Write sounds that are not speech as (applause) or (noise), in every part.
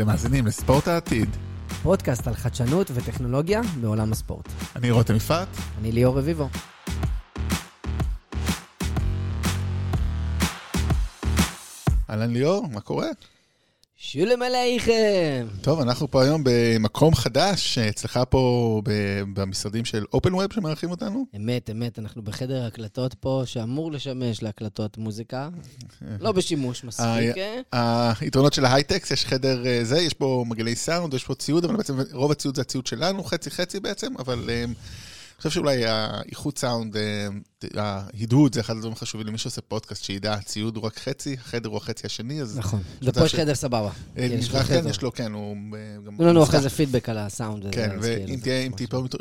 אתם מאזינים לספורט העתיד. פודקאסט על חדשנות וטכנולוגיה בעולם הספורט. אני רותם יפעת. אני ליאור רביבו. אהלן ליאור, מה קורה? שולם עלייכם! טוב, אנחנו פה היום במקום חדש, אצלך פה במשרדים של אופן ווב שמארחים אותנו. אמת, אמת, אנחנו בחדר הקלטות פה שאמור לשמש להקלטות מוזיקה. לא בשימוש מספיק. אה? היתרונות של ההייטקס, יש חדר אה, זה, יש פה מגלי סאונד, יש פה ציוד, אבל בעצם רוב הציוד זה הציוד שלנו, חצי-חצי בעצם, אבל אה, חושב שאולי האיכות סאונד, אה, ההדהוד זה אחד הדברים החשובים למי שעושה פודקאסט, שידע, הציוד הוא רק חצי, החדר הוא החצי השני, אז... נכון. ופה יש חדר סבבה. אה, כן, יש לו כן. יש לו, כן, הוא אה, גם... תנו לנו אחרי מובטח. זה פידבק על הסאונד. כן, ואם תהיה, אם.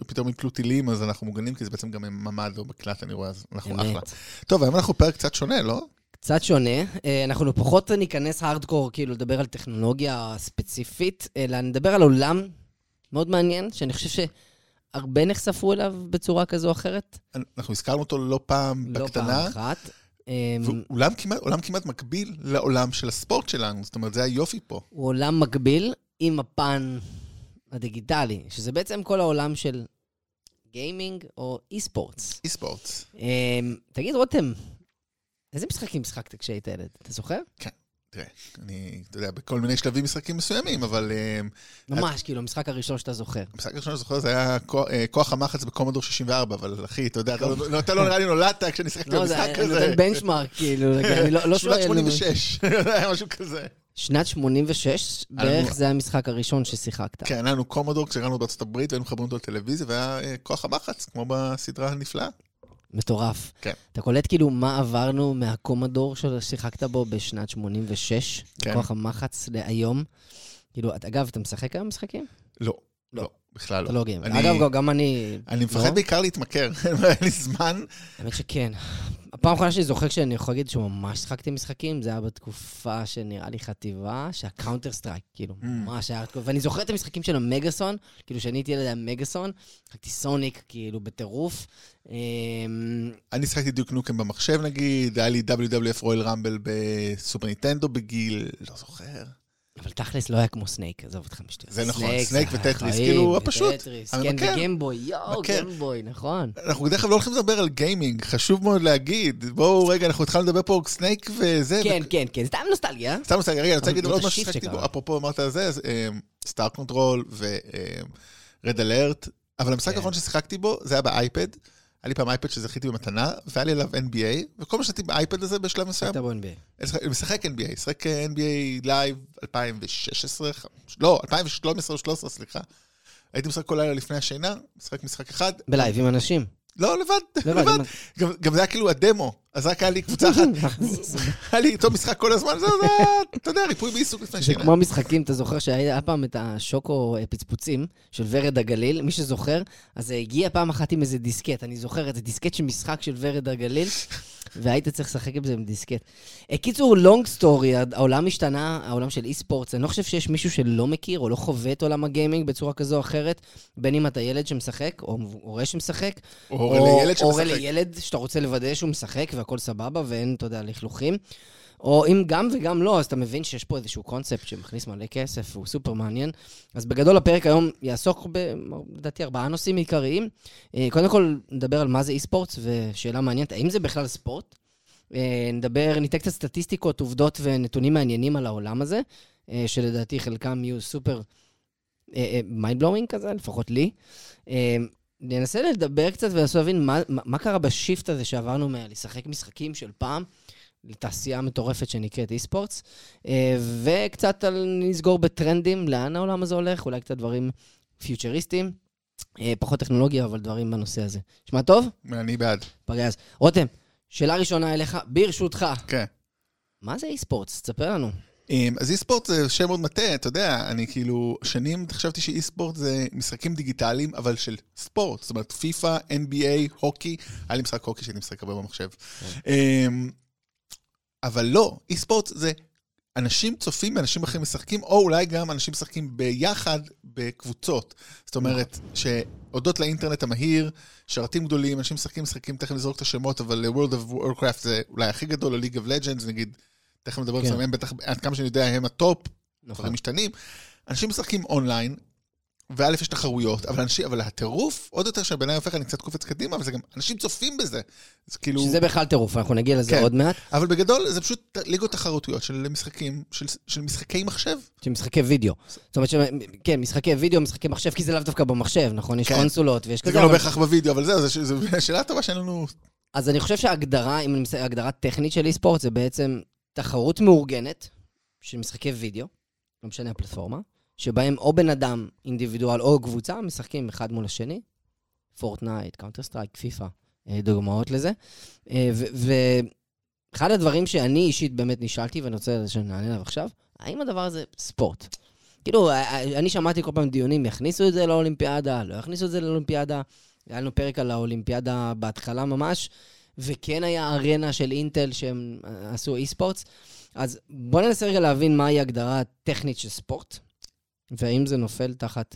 פתאום, יפלו טילים, אז אנחנו מוגנים, כי זה בעצם גם ממ"ד או מקלט, אני רואה, אז אנחנו אחלה. טוב, היום אנחנו פרק קצת שונה, לא? קצת שונה. אה, אנחנו פחות ניכנס הארדקור, כאילו, לדבר על טכנולוגיה ספציפית, אלא נדבר על עולם מאוד מעניין, שאני חושב שהרבה נחשפו אליו בצורה כזו או אחרת. אנחנו הזכרנו אותו לא פעם לא בקטנה, פעם אחת. אה, ועולם כמעט, עולם כמעט מקביל לעולם של הספורט שלנו, זאת אומרת, זה היופי פה. הוא עולם מקביל עם הפן הדיגיטלי, שזה בעצם כל העולם של גיימינג או אי-ספורטס. אי-ספורט. אה, תגיד, רותם, איזה משחקים משחקת כשהיית ילד? אתה זוכר? תראה, אני, אתה יודע, בכל מיני שלבים משחקים מסוימים, אבל אה, ממש, כאילו, המשחק הראשון שאתה זוכר. המשחק הראשון שאני זוכר זה היה כוח- אה, כוח המחץ בקומודור 64, אבל אחי, אתה יודע, אתה לא- אתה לא נראה לי נולדת כשאני שיחקתי לא, זה במשחק אני הזה. נותן בנצ'מארק, כאילו, אני לא לא שנת שואל. 86, (laughs) היה משהו כזה. שנת 86, בערך זה המשחק הראשון ששיחקת. כן, היה לנו Commodore כשגרנו בארצות הברית והיינו מחברים אותו לטלוויזיה, והיה אה, כוח המחץ, כמו בסדרה הנפלאה. מטורף. כן. אתה קולט כאילו מה עברנו מה Commodore ששיחקת בו בשנת 86, כן. כוח המחץ להיום. כאילו, אגב, אתה משחק היום משחקים? לא, לא. לא, בכלל אתה לא. לא גיימר. אני- אגב, גם- אני... אני מפחד לא? בעיקר להתמכר, (laughs) אין לי זמן. האמת שכן. הפעם האחרונה שאני זוכר שאני יכול להגיד שממש שיחקתי משחקים, זה היה בתקופה שנראה לי חטיבה, שה Counter Strike, כאילו, אממ. ממש היה... ואני זוכר את המשחקים של המגאסון, כאילו, כשאני הייתי ילד היה מגאסון, שיחקתי Sonic, כאילו, בטירוף. אמ, אני שיחקתי Duke Nukem במחשב נגיד, היה לי WWF Royal Rumble ב Super Nintendo בגיל, לא זוכר. אבל תכלס לא היה כמו Snake, עזוב אותך משטויות. זה נכון, Snake וטטריס, כאילו, הפשוט, וטטריס, כן, מכיר. ו Game Boy, יואו, מכיר. Game Boy, נכון. אנחנו בדרך כלל לא הולכים לדבר על גיימינג, חשוב מאוד להגיד. בואו רגע, אנחנו התחלנו לדבר פה Snake וזה. כן, כן, כן, סתם נוסטלגיה. סתם עושה, רגע, אני רוצה להגיד עוד משהו שקרה. בו, אפרופו אמרת על זה, Star Control ו Red Alert, אבל המשחק כן. האחרון ששיחקתי בו, זה היה באייפד. היה לי פעם אייפד שזכיתי במתנה, והיה לי עליו NBA, וכל מה שעשיתי באייפד הזה בשלב מסוים, אתה ב-NBA. אני משחק NBA, משחק אה, NBA Live 2016, ח- לא, 2013 או 2013, סליחה. הייתי משחק כל לילה לפני השינה, משחק משחק אחד. ב live עם אנשים. לא, לבד, לבד, לבד. עם- גם, זה היה כאילו הדמו, אז רק היה לי קבוצה אחת, (laughs) היה לי איתו משחק כל הזמן, זה, זה, אתה יודע, ריפוי בעיסוק לפני זה שינה. כמו משחקים, אתה זוכר שהיה פעם את השוקו פצפוצים של ורד הגליל, מי שזוכר, אז זה הגיע פעם אחת עם איזה דיסקט, אני זוכר את זה, דיסקט של משחק של ורד הגליל, והיית צריך לשחק עם זה עם דיסקט. אה, קיצור, long story, העולם השתנה, העולם של eSports, אני לא חושב שיש מישהו שלא מכיר או לא חווה את עולם הגיימינג בצורה כזו או אחרת, בין אם אתה ילד שמשחק, או הורה שמשחק, או הורה לילד הורה שמשחק. לילד שאתה רוצה לוודא שהוא משחק והכל סבבה ואין, אתה יודע, לכלוכים. או אם גם וגם לא, אז אתה מבין שיש פה איזשהו קונספט שמכניס מלא כסף, והוא סופר מעניין. אז בגדול הפרק היום יעסוק לדעתי, ארבעה נושאים עיקריים. אה, קודם כל, נדבר על מה זה eSports, ושאלה מעניינת, האם זה בכלל ספורט? אה, נדבר, ניתן קצת סטטיסטיקות, עובדות ונתונים מעניינים על העולם הזה, אה, שלדעתי חלקם יהיו סופר mind blowing כזה, לפחות לי. ננסה לדבר קצת ולנסות להבין מה, מה קרה ב shift הזה שעברנו מלשחק משחקים של פעם לתעשייה מטורפת שנקראת אי-ספורטס, אה, וקצת על, נסגור בטרנדים, לאן העולם הזה הולך, אולי קצת דברים פיוטריסטיים, אה, פחות טכנולוגיה, אבל דברים בנושא הזה. שמע טוב? אני בעד, פגז. רותם, שאלה ראשונה אליך, ברשותך, כן. מה זה אי-ספורטס? תספר לנו. אמ, אז אי-ספורט זה שם מאוד מטעה, אתה יודע, אני כאילו, שנים חשבתי שאי-ספורט זה משחקים דיגיטליים, אבל של ספורט, זאת אומרת, פיפא, NBA, הוקי, היה לי משחק הוקי שהייתי משחק הרבה במחשב. אבל לא, אי-ספורט זה אנשים צופים ואנשים אחרים משחקים, או אולי גם אנשים משחקים ביחד בקבוצות. זאת אומרת, שהודות לאינטרנט המהיר, שרתים גדולים, אנשים משחקים משחקים, תכף נזרוק את השמות, אבל World of Warcraft זה אולי הכי גדול, או League of Legends, נגיד, תכף נדבר על כן. זה, הם בטח, עד כמה שאני יודע, הם הטופ, נכון. דברים משתנים. אנשים משחקים אונליין, וא' יש תחרויות, אבל אנשים, אבל הטירוף, עוד יותר שבעיניי הופך, אני קצת קופץ קדימה, אבל זה גם, אנשים צופים בזה. זה כאילו... שזה בכלל טירוף, אנחנו נגיע לזה כן. עוד מעט. אבל בגדול, זה פשוט ליגות תחרותיות של משחקים, של, של משחקי מחשב. של משחקי וידאו. זאת אומרת, ש... כן, משחקי וידאו, משחקי מחשב, כי זה לאו דווקא במחשב, נכון? יש כן. קונסולות ויש זה כזה. גם לא בהכרח בווידאו, אבל זהו, זו (laughs) שאלה טובה שאין לנו... אז אני חושב שההגדרה, אם אני מסתכל, הגדרה טכנית של אי-ספורט, זה בעצם תחרות מאורגנת של משחקי וידאו, לא משנה הפלטפורמה, שבהם או בן אדם אינדיבידואל או קבוצה משחקים אחד מול השני, Fortnite, Counter Strike, FIFA, אה, דוגמאות לזה. אה, ואחד הדברים שאני אישית באמת נשאלתי, ואני רוצה שנענה עליו עכשיו, האם הדבר הזה ספורט? כאילו, אה, אני שמעתי כל פעם דיונים, יכניסו את זה לאולימפיאדה, לא יכניסו את זה לאולימפיאדה. היה לנו פרק על האולימפיאדה בהתחלה ממש, וכן היה ארנה של אינטל שהם עשו eSports. אז בואו ננסה רגע להבין מהי ההגדרה הטכנית של ספורט, והאם זה נופל תחת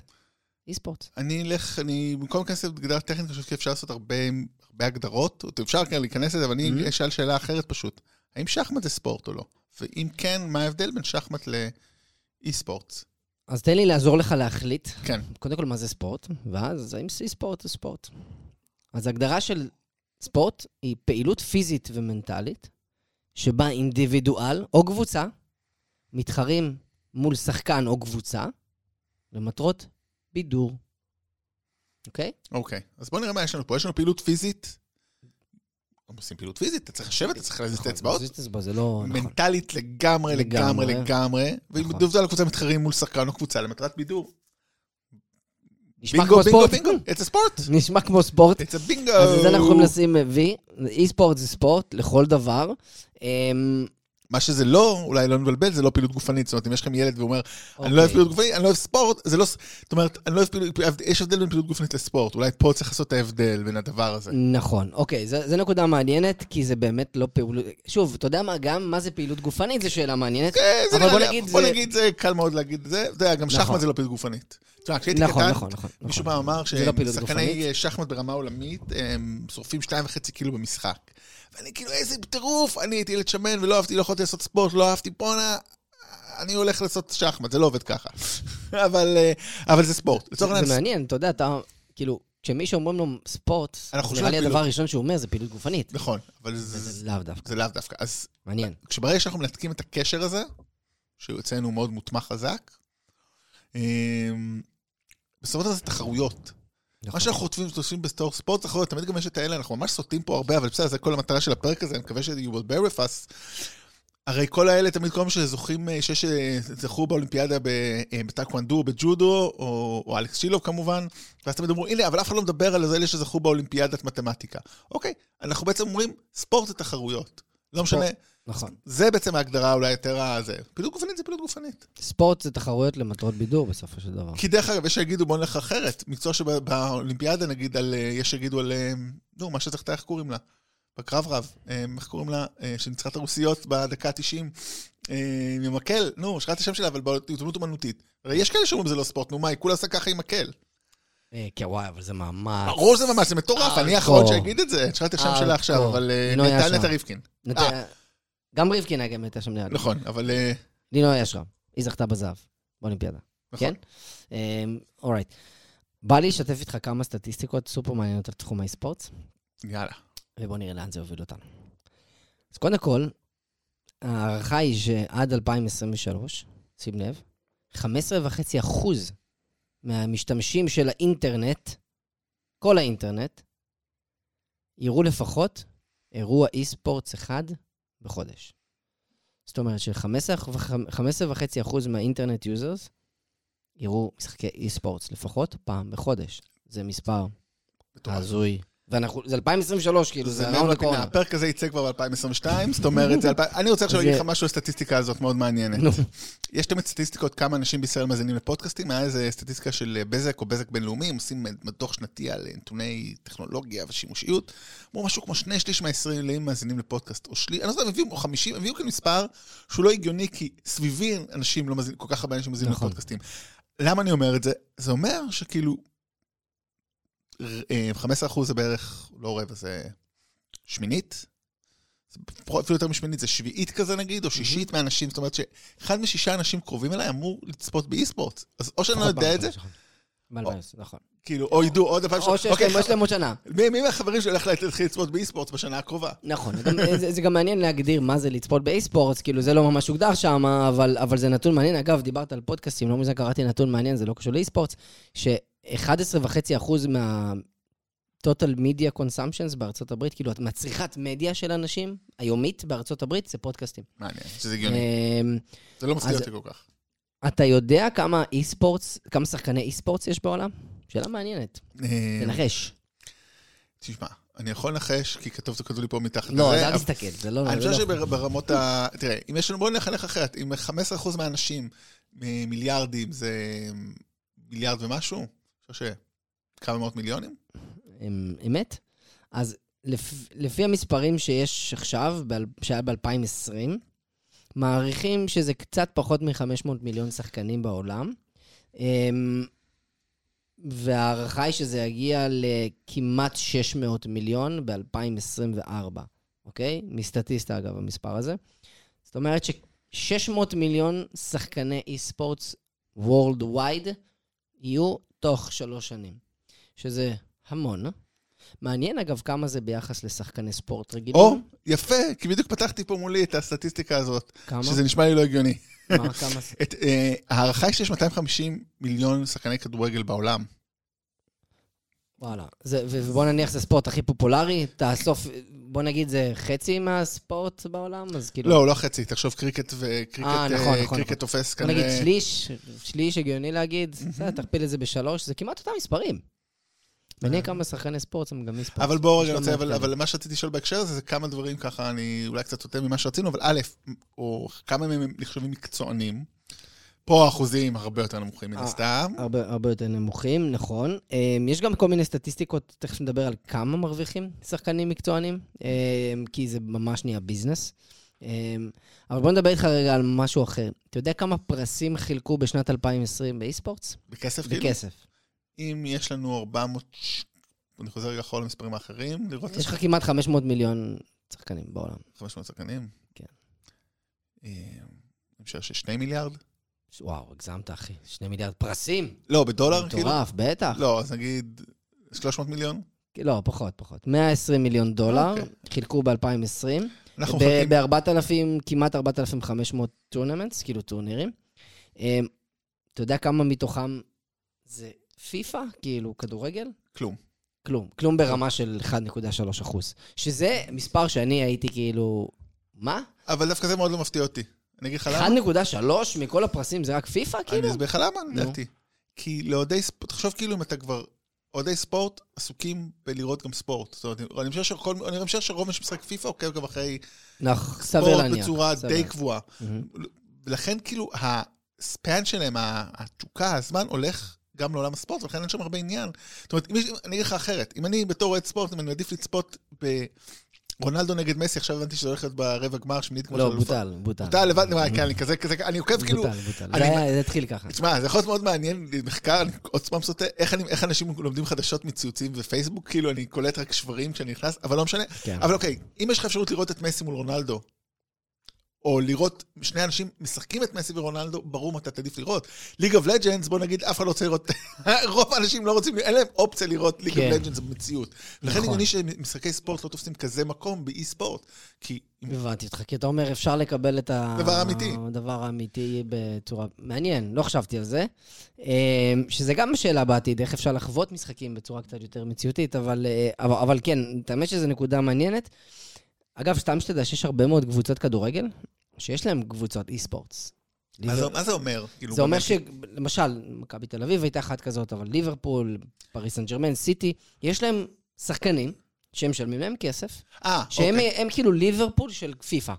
אי-ספורט. אני אלך, אני, במקום להיכנס להגדרה טכנית, אני חושב שאפשר לעשות הרבה, הרבה הגדרות, אפשר כן להיכנס לזה, אבל אני Mhm. אשאל שאלה אחרת פשוט. האם שחמט זה ספורט או לא? ואם כן, מה ההבדל בין שחמט לאי-ספורט? אז תן לי לעזור לך להחליט, כן. קודם כל מה זה ספורט, ואז האם אי-ספורט זה ספורט. אז ההגדרה של ספורט היא פעילות פיזית ומנטלית, שבה אינדיבידואל או קבוצה מתחרים מול שחקן או קבוצה למטרות בידור. אוקיי? אוקיי, אז בואו נראה מה יש לנו פה. יש לנו פעילות פיזית. הם עושים פעילות פיזית, אתה צריך לשבת, אתה צריך להזיז את האצבעות. להזיז את האצבעות, זה לא... נכון. מנטלית לגמרי, לגמרי, לגמרי. ואם נכון. דובדל הקבוצה מתחרים מול שחקן או קבוצה למטרת בידור. נשמע בינגו, כמו בינגו, ספורט. בינגו, (laughs) it's a sport. נשמע כמו ספורט. it's a bingo. אז את זה אנחנו יכולים לשים וי. אי ספורט זה ספורט לכל דבר. מה שזה לא, אולי לא נבלבל, זה לא פעילות גופנית. זאת אומרת, אם יש לכם ילד ואומר, אני לא אוהב אוקיי. פעילות גופנית, אני לא אוהב ספורט, זה לא... זאת אומרת, אני לא אוהב פעילות... יש הבדל בין פעילות גופנית לספורט. אולי פה צריך לעשות את ההבדל בין הדבר הזה. נכון, אוקיי, זו זו נקודה מעניינת, כי זה באמת לא פעילות... שוב, אתה יודע מה, גם מה זה פעילות גופנית זו שאלה מעניינת. כן, זה נראה לי- בוא נגיד, זה קל מאוד להגיד זה. אתה יודע, גם נכון. שחמט זה לא פעילות גופנית. תשמע, כשהייתי נכון, קטן, נכון, נכון. מישהו נכון. פעם אמר ששחקני גופנית. שחמט ברמה עולמית, הם שורפים שתיים וחצי קילו במשחק. ואני כאילו, איזה טירוף, אני הייתי ילד שמן ולא אהבתי, לא יכולתי לעשות ספורט, לא אהבתי פונה, אני הולך לעשות שחמט, זה לא עובד ככה. (laughs) אבל, אה, אבל זה ספורט. זה העניין, מעניין, אתה יודע, אתה, כאילו, כשמישהו אומרים לו ספורט, נראה לי הדבר. הראשון שהוא אומר זה פעילות גופנית. נכון, אבל זה- זה לאו דווקא, זה לאו דווקא. אז מעניין. כשברגע שאנחנו מנתקים את הקשר הזה, שהוא אצלנו מאוד מוטמע חזק, אמ, בסופו של דבר זה תחרויות. נכון. מה שאנחנו חוטפים, עושים בסטור ספורט תחרויות, תמיד גם יש את האלה, אנחנו ממש סוטים פה הרבה, אבל בסדר, זה כל המטרה של הפרק הזה, אני מקווה ש- you will bear with us. הרי כל האלה, תמיד כל מה שזוכים, אה, שיש, אה, זכו באולימפיאדה אה, בטקוונדו, בג'ודו, או, או אלכס שילוב כמובן, ואז תמיד אמרו, הנה, אבל אף אחד לא מדבר על אלה שזכו באולימפיאדת מתמטיקה. אוקיי, אנחנו בעצם אומרים, ספורט זה תחרויות. לא משנה, נכון. זה בעצם ההגדרה אולי יותר הזה. פעילות גופנית זה פעילות גופנית. ספורט זה תחרויות למטרות בידור בסופו של דבר. כי דרך אגב, יש שיגידו, בוא נלך אחרת. מקצוע שבאולימפיאדה, נגיד, על, יש שיגידו על, נו, מה שזכתה, איך קוראים לה? בקרב רב. אה, איך קוראים לה? אה, שניצחה את הרוסיות בדקה ה-90. עם מקל, נו, שכחתי את השם שלה, אבל בעיתונות אומנותית. הרי יש כאלה שאומרים זה לא ספורט, נו מה, היא כולה עושה ככה עם מקל. אה, כן, וואי, אבל זה מאמץ. ברור שזה ממש, זה מטורף, אני האחרון שיגיד את זה. שכחתי את השם שלה עכשיו. אבל אה, היה נטע ריבקין. אה. גם רבקין היה גם הייתה שם נראה לי. נכון, אבל... אה, לינו היה שם. היא זכתה בזהב, באולימפיאדה. נכון. כן? אורייט. בא לי לשתף איתך כמה סטטיסטיקות סופר מעניינות על תחום האי-ספורט, יאללה. ובוא נראה לאן זה יוביל אותנו. אז קודם כל, ההערכה היא שעד 2023, שים לב, 15.5 אחוז מהמשתמשים של האינטרנט, כל האינטרנט, יראו לפחות אירוע eSports אחד בחודש. זאת אומרת ש-15.5% מה internet users יראו משחקי eSports לפחות פעם בחודש. זה מספר. הזוי. ואנחנו, זה 2023, כאילו, זה לפינה. לקורונה. הפרק הזה יצא כבר ב-2022, זאת אומרת, זה 2000 אני רוצה עכשיו להגיד לך משהו על הסטטיסטיקה הזאת מאוד מעניינת. יש תמיד סטטיסטיקות כמה אנשים בישראל מאזינים לפודקאסטים, היה איזה סטטיסטיקה של בזק או בזק בינלאומי, הם עושים דוח שנתי על נתוני טכנולוגיה ושימושיות. אמרו משהו כמו שני שליש מהישראלים מאזינים לפודקאסט, או שליש, אני לא יודע, הביאו או 50, הביאו כאן מספר שהוא לא הגיוני, כי סביבי אנשים לא מאזינים, כל כך הרבה אנשים מאזינים נכון. לפודקאסטים. למה אני אומר את זה? זה אומר שכאילו, 15% זה בערך, לא רבע, זה שמינית. אפילו יותר משמינית, זה שביעית כזה נגיד, או שישית מהאנשים, זאת אומרת שאחד משישה אנשים קרובים אליי אמור לצפות באי-ספורט. אז או שאני לא יודע את זה, ב-2020, נכון. כאילו, או ידעו עוד הפעם... או שיש אוקיי, להם- עוד שנה. מי מהחברים שלי הולך להתחיל לצפות באי-ספורט בשנה הקרובה? נכון, זה, גם מעניין להגדיר מה זה לצפות באי-ספורטס, כאילו זה לא ממש הוגדר שם, אבל, זה נתון מעניין. אגב, דיברת על פודקאסטים, לא מזמן קראתי נתון מעניין, זה לא קשור לאי-ספורטס, ש-11.5% מה... total media consumptions בארצות הברית, כאילו מהצריכת מדיה של אנשים, היומית בארצות הברית, זה פודקאסטים. מעניין, שזה הגיוני. אמ, זה לא מפתיע אותי כל כך. אתה יודע כמה אי-ספורטס, כמה שחקני אי-ספורטס יש בעולם? שאלה מעניינת. אה, תנחש. תשמע, אני יכול לנחש, כי כתוב כתוב לי פה מתחת לזה. לא, אז אל תסתכל, זה לא... אני חושב לא- שברמות ה... תראה, אם יש לנו, בואו נחנך אחרת. אם 15% מהאנשים, מיליארדים, זה מיליארד ומשהו, חושב שכמה מאות מיליונים? אמ, אמת? אז לפ, לפי המספרים שיש עכשיו, שהיה ב-2020, מעריכים שזה קצת פחות מ-500 מיליון שחקנים בעולם. אמ, וההערכה היא שזה יגיע לכמעט 600 מיליון ב-2024, אוקיי? מסטטיסטה, אגב, המספר הזה. זאת אומרת ש-600 מיליון שחקני אי-ספורטס Worldwide יהיו תוך שלוש שנים, שזה המון. מעניין, אגב, כמה זה ביחס לשחקני ספורט רגילים. או, יפה, כי בדיוק פתחתי פה מולי את הסטטיסטיקה הזאת, כמה? שזה נשמע לי לא הגיוני. מה, כמה? (laughs) את, אה, ההערכה היא שיש 250 מיליון שחקני כדורגל בעולם. וואלה. זה, ובוא נניח זה הספורט הכי פופולרי, תאסוף, בוא נגיד זה חצי מהספורט בעולם, אז כאילו... לא, לא חצי, תחשוב קריקט וקריקט אה, נכון, אה, נכון, קריקט נכון. תופס כנראה... נגיד שליש, שליש הגיוני להגיד, בסדר, תכפיל את זה בשלוש, זה כמעט אותם מספרים. מעניין כמה שחקני ספורט הם גם אי-ספורט. אבל בואו רגע, לא אני רוצה, אבל. אבל מה שרציתי לשאול בהקשר הזה, זה כמה דברים ככה, אני אולי קצת סוטה ממה שרצינו, אבל א', או כמה מהם הם נחשבים מקצוענים. פה האחוזים הרבה יותר נמוכים מן אה, הסתם. הרבה, הרבה יותר נמוכים, נכון. Um, יש גם כל מיני סטטיסטיקות, תכף נדבר על כמה מרוויחים שחקנים מקצוענים, um, כי זה ממש נהיה ביזנס. Um, אבל בוא נדבר איתך רגע על משהו אחר. אתה יודע כמה פרסים חילקו בשנת 2020 באי-ספורטס? בכסף כאילו? בכסף. אם יש לנו 400... ש- אני חוזר רגע אחורה למספרים האחרים, לראות יש לך כמעט 500 מיליון שחקנים בעולם. 500 שחקנים. כן. אני חושב ששני מיליארד? וואו, הגזמת, אחי. שני מיליארד פרסים? לא, בדולר כאילו? מטורף, בטח. לא, אז נגיד 300 מיליון? לא, פחות, פחות. 120 מיליון דולר אוקיי. חילקו ב-2020. אנחנו מחכים. ב-4,000, כמעט 4,500 tournaments, כאילו טורנירים. אמ, אתה יודע כמה מתוכם זה פיפא, כאילו כדורגל? כלום. כלום. כלום ברמה של 1.3 אחוז. שזה מספר שאני הייתי כאילו... מה? אבל דווקא זה מאוד לא מפתיע אותי. אני אגיד לך למה? 1.3 מכל הפרסים זה רק פיפא, אני כאילו? אסביר לך למה. לדעתי. כי לאוהדי ספורט, תחשוב כאילו אם אתה כבר... אוהדי ספורט עסוקים בלראות גם ספורט. זאת אומרת, אני חושב שכל- אני חושב שרוב מי שמשחק פיפא עוקב גם אחרי סביר ספורט. בצורה סביר. די קבועה. מהמם. ולכן כאילו הספן שלהם, התשוקה, הזמן הולך גם לעולם הספורט, ולכן אין שם הרבה עניין. זאת אומרת, יש- אני אגיד לך אחרת, אם אני בתור אוהד ספורט, אם אני מעדיף לצפות ברונלדו נגד מסי, עכשיו הבנתי שזה הולך להיות ברבע גמר שמינית כמו לא, של אלופה. בוטל, בוטל. בוטל לבד, מה, כן, אני כזה, כזה, אני עוקב כאילו, בוטל, בוטל. זה התחיל ככה. תשמע, זה יכול להיות מאוד מעניין, מחקר, אני עוד פעם סוטה, איך אנשים לומדים חדשות מציוצים ופייסבוק, כאילו אני קולט רק שברים כשאני נכנס, אבל לא משנה. כן. אבל אוקיי, אם יש לך אפשרות לראות את מסי מול רונלדו, או לראות שני אנשים משחקים את מסי ורונלדו, ברור מה אתה תעדיף לראות. League of Legends, בוא נגיד, אף אחד לא רוצה לראות, (laughs) רוב האנשים לא רוצים, אין להם אופציה לראות League of. Legends במציאות. לכן נכון. הגיוני שמשחקי ספורט לא תופסים כזה מקום באי ספורט. כי הבנתי אותך, כי אתה אומר, אפשר לקבל את. הדבר האמיתי בצורה... מעניין, לא חשבתי על זה. אה, שזה גם שאלה בעתיד, איך אפשר לחוות משחקים בצורה קצת יותר מציאותית, אבל, אה, אבל כן, האמת שזו נקודה מעניינת. אגב, סתם שתדע שיש הרבה מאוד קבוצות כדורגל, שיש להן קבוצות eSports. מה זה- אומר? כאילו, זה אומר? שלמשל, מכבי תל אביב הייתה אחת כזאת, אבל ליברפול, פריס סן ג'רמן, סיטי, יש להם שחקנים שהם משלמים להם כסף, אה, שהם אוקיי. הם כאילו ליברפול של פיפא.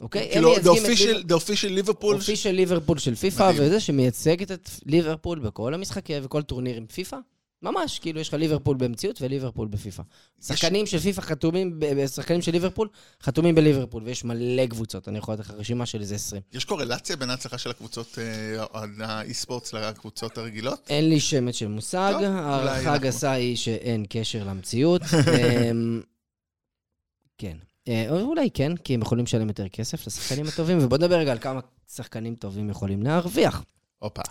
אוקיי? כאילו, the את official- ליבר- the official ליברפול, של ליברפול של פיפא. וזה שמייצגת את ליברפול בכל המשחקי וכל טורניר עם פיפא. ממש, כאילו יש לך ליברפול במציאות וליברפול בפיפא. שחקנים של פיפא חתומים, שחקנים של ליברפול חתומים בליברפול, ויש מלא קבוצות, אני יכול לתת לך רשימה של איזה 20. יש קורלציה בין ההצלחה של הקבוצות, אה, האי-ספורטס לקבוצות הרגילות? אין לי שמץ של מושג, הערכה גסה היא שאין קשר למציאות. (laughs) אמ, כן. אה, או אולי כן, כי הם יכולים לשלם יותר כסף לשחקנים הטובים, ובוא נדבר רגע על כמה שחקנים טובים יכולים להרוויח. הופה.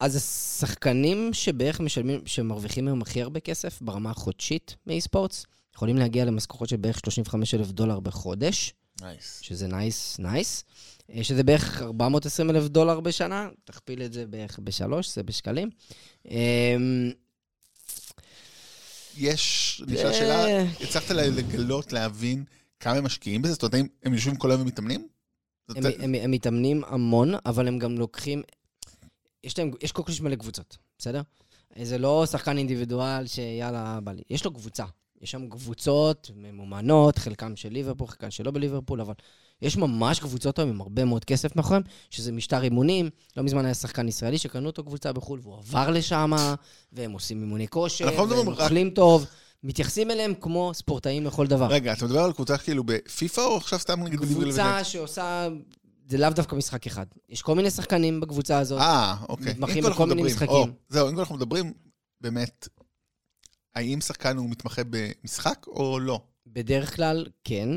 אז השחקנים שבערך משלמים, שמרוויחים היום הכי הרבה כסף ברמה החודשית מ eSports, יכולים להגיע למשכורות של בערך 35 אלף דולר בחודש, נייס. שזה נייס, נייס. אה, שזה בערך 420 אלף דולר בשנה, תכפיל את זה בערך בשלוש, זה בשקלים. אמ, יש, אה. שאלה, הצלחת לגלות, להבין כמה הם משקיעים בזה? זאת אומרת, הם יושבים כל היום ומתאמנים? הם מתאמנים המון, אבל הם גם לוקחים... יש להם, יש כך מלא קבוצות, בסדר? זה לא שחקן אינדיבידואל שיאללה, בא לי. יש לו קבוצה. יש שם קבוצות ממומנות, חלקם של ליברפול, חלקם שלא בליברפול, אבל יש ממש קבוצות היום עם הרבה מאוד כסף מאחוריהם, שזה משטר אימונים. לא מזמן היה שחקן ישראלי שקנו אותו קבוצה בחו"ל, והוא עבר לשם, והם עושים אימוני כושר, לא והם רק- אוכלים טוב. מתייחסים אליהם כמו ספורטאים לכל דבר. רגע, אתה מדבר על קבוצה כאילו בפיפא, או עכשיו סתם נגיד קבוצה שעושה... זה לאו דווקא משחק אחד. יש כל מיני שחקנים בקבוצה הזאת. אה, אוקיי. מתמחים בכל מיני מדברים- משחקים. או, זהו, אם אנחנו מדברים, באמת, האם שחקן הוא מתמחה במשחק או לא? בדרך כלל, כן.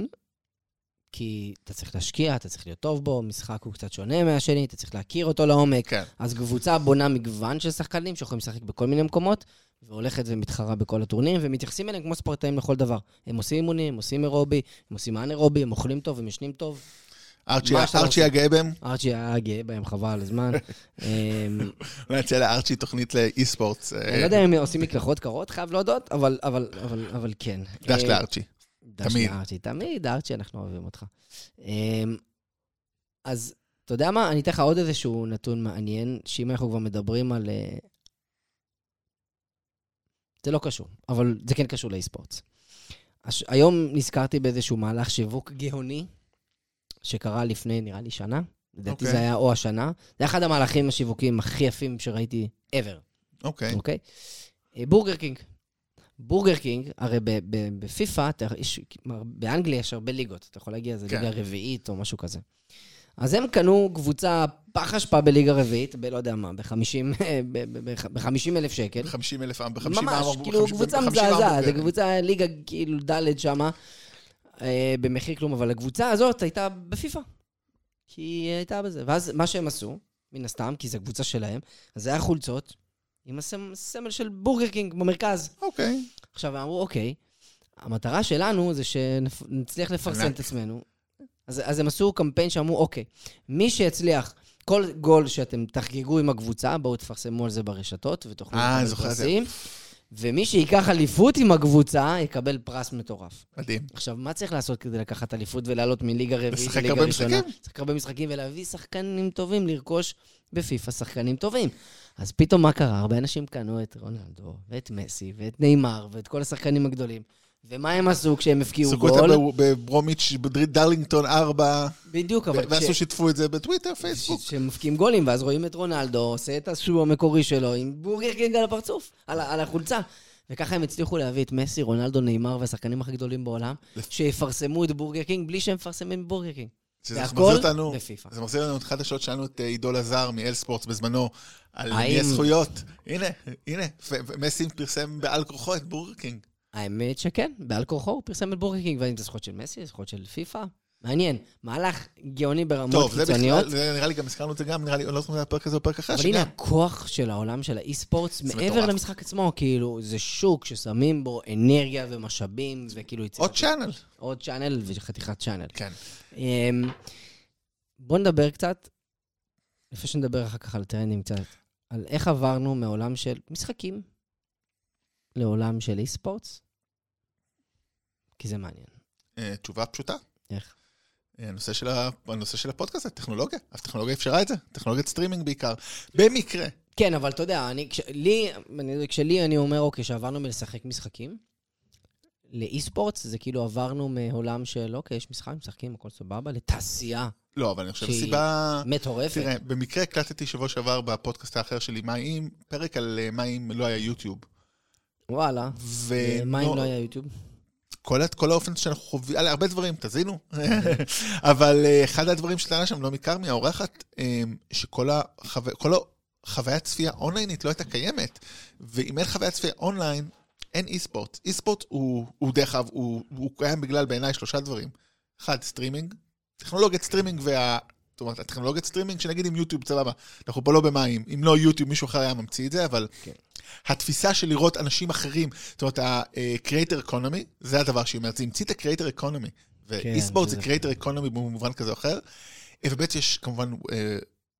כי אתה צריך להשקיע, אתה צריך להיות טוב בו, משחק הוא קצת שונה מהשני, אתה צריך להכיר אותו לעומק. כן. אז קבוצה בונה מגוון של שחקנים שיכולים לשחק בכל מיני מקומות, והולכת ומתחרה בכל הטורנירים, ומתייחסים אליהם כמו ספורטאים לכל דבר. הם עושים אימונים, הם עושים אירובי, הם עושים אנאירובי, הם אוכלים טוב, הם ישנים טוב. ארצ'י רוצה. הגאה בהם? ארצ'י היה גאה בהם, חבל על הזמן. (laughs) אולי נציע לארצ'י תוכנית לאי-ספורטס. אה, אני לא יודע אם עושים מקלחות קרות, חייב להודות, אבל, כן. דש אה, לארצ'י. דש תמיד. לארצ'י, תמיד, ארצ'י, אנחנו אוהבים אותך. אמ, אז אתה יודע מה? אני אתן לך עוד איזשהו נתון מעניין, שאם אנחנו כבר מדברים על... אה, זה לא קשור, אבל זה כן קשור ל eSports. היום נזכרתי באיזשהו מהלך שיווק גאוני, שקרה לפני, נראה לי, שנה. לדעתי אוקיי. זה היה או השנה. זה אחד המהלכים השיווקיים הכי יפים שראיתי ever. אוקיי. אוקיי? אה, בורגר קינג. בורגר קינג, הרי בפיפ"א, באנגליה יש הרבה ליגות. אתה יכול להגיע, זה כן. ליגה רביעית או משהו כזה. אז הם קנו קבוצה פח אשפה בליגה רביעית, בלא יודע מה, ב-50 אלף שקל. ב-50 אלף עם, ב-50 ממש, כאילו, קבוצה מזעזעת, זה קבוצה ליגה כאילו ד' שמה, אה, במחיר כלום, אבל הקבוצה הזאת הייתה בפיפ"א. כי היא הייתה בזה. ואז מה שהם עשו, מן הסתם, כי זו קבוצה שלהם, אז זה היה חולצות עם הסמ- הסמל של בורגר קינג במרכז. אוקיי. עכשיו, הם אמרו, אוקיי, המטרה שלנו זה שנצליח לפרסם. את עצמנו. אז, אז הם עשו קמפיין שאמרו, אוקיי, מי שיצליח, כל גול שאתם תחגגו עם הקבוצה, בואו תפרסמו על זה ברשתות ותוכלו אה, זוכר את זה. ומי שייקח אליפות עם הקבוצה, יקבל פרס מטורף. מדהים. עכשיו, מה צריך לעשות כדי לקחת אליפות ולעלות מליגה רביעית לשחק לליגה הראשונה? משחקים. לשחק הרבה משחקים ולהביא שחקנים טובים, לרכוש בפיפ"א שחקנים טובים. אז פתאום מה קרה? הרבה אנשים קנו את רונלדו, ואת מסי, ואת ניימאר, ואת כל השחקנים הגדולים. ומה הם עשו כשהם הפקיעו גול? אותם בברומיץ', בדריד דרלינגטון 4, בדיוק, אבל ועשו ש- שיתפו את זה בטוויטר, פייסבוק. כשהם מפקיעים גולים, ואז רואים את רונלדו עושה את השו המקורי שלו עם בורגר קינג על הפרצוף, על, על החולצה. וככה הם הצליחו להביא את מסי, רונלדו, ניימאר והשחקנים הכי גדולים בעולם, שיפרסמו את בורגר קינג בלי שהם מפרסמים בורגר קינג. שזה מחזיר אותנו, בפיפ"א. זה מחזיר לנו את אחת השעות שלנו את אה, עידו לזר מ-L Sports בזמנו, על האם- מי הזכויות. הנה, הנה, ומסי פרסם בעל כורחו את בורגר קינג. האמת שכן, בעל כורחו הוא פרסם את בורגר קינג, והאם זה זכויות של מסי, זכויות של פיפ"א? מעניין. מהלך גאוני ברמות טוב, זה קיצוניות. בכלל, זה נראה לי גם הזכרנו את זה גם, נראה לי, לא זוכר אם זה הפרק הזה או פרק אחר, אבל הנה. הכוח של העולם של ה-eSports, זה מעבר. למשחק עצמו, כאילו, זה שוק ששמים בו אנרגיה ומשאבים, וכאילו... עוד. channel. עוד channel וחתיכת channel. כן. אמ, בואו נדבר קצת, לפני שנדבר אחר כך על טרנדים קצת, על איך עברנו מעולם של משחקים לעולם של eSports, כי זה מעניין. אה, תשובה פשוטה. איך? אה, הנושא של, ה... הנושא של הפודקאסט זה טכנולוגיה. הטכנולוגיה אפשרה את זה. טכנולוגיית סטרימינג בעיקר. במקרה. כן, אבל אתה יודע, אני, כש, לי, אני, כשלי אני אומר, אוקיי, שעברנו מלשחק משחקים, לאי-ספורטס זה כאילו עברנו מעולם של, אוקיי, יש משחק, משחקים, הכל סבבה, לתעשייה לא, אבל אני חושב שהיא סיבה... מטורפת. תראה, במקרה הקלטתי שבוע שעבר בפודקאסט האחר שלי, מה אם, פרק על אה, מה אם לא היה יוטיוב. וואלה. ו... מה אם לא היה יוטיוב? כל, כל האופן שאנחנו חווים, הרבה דברים, תזינו. (laughs) אבל אה, אחד הדברים שטענה שם, נעמי כרמי, האורחת, אה, שכל החו... כל החוויית צפייה אונליינית לא הייתה קיימת. ואם אין חוויית צפייה אונליין, אין eSport. eSport הוא, הוא דרך אגב, הוא, הוא קיים בגלל בעיניי שלושה דברים. אחד, סטרימינג. טכנולוגיית סטרימינג וה... זאת אומרת, הטכנולוגיית סטרימינג, שנגיד עם יוטיוב, סבבה, אנחנו פה לא במים. אם לא יוטיוב, מישהו אחר היה ממציא את זה, אבל כן. התפיסה של לראות אנשים אחרים, זאת אומרת, ה-creator economy, זה הדבר שהיא אומרת, זה המציא את ה-creator economy. ו-eSport זה שזה- creator economy במובן כזה או אחר. ובעצם יש כמובן אה,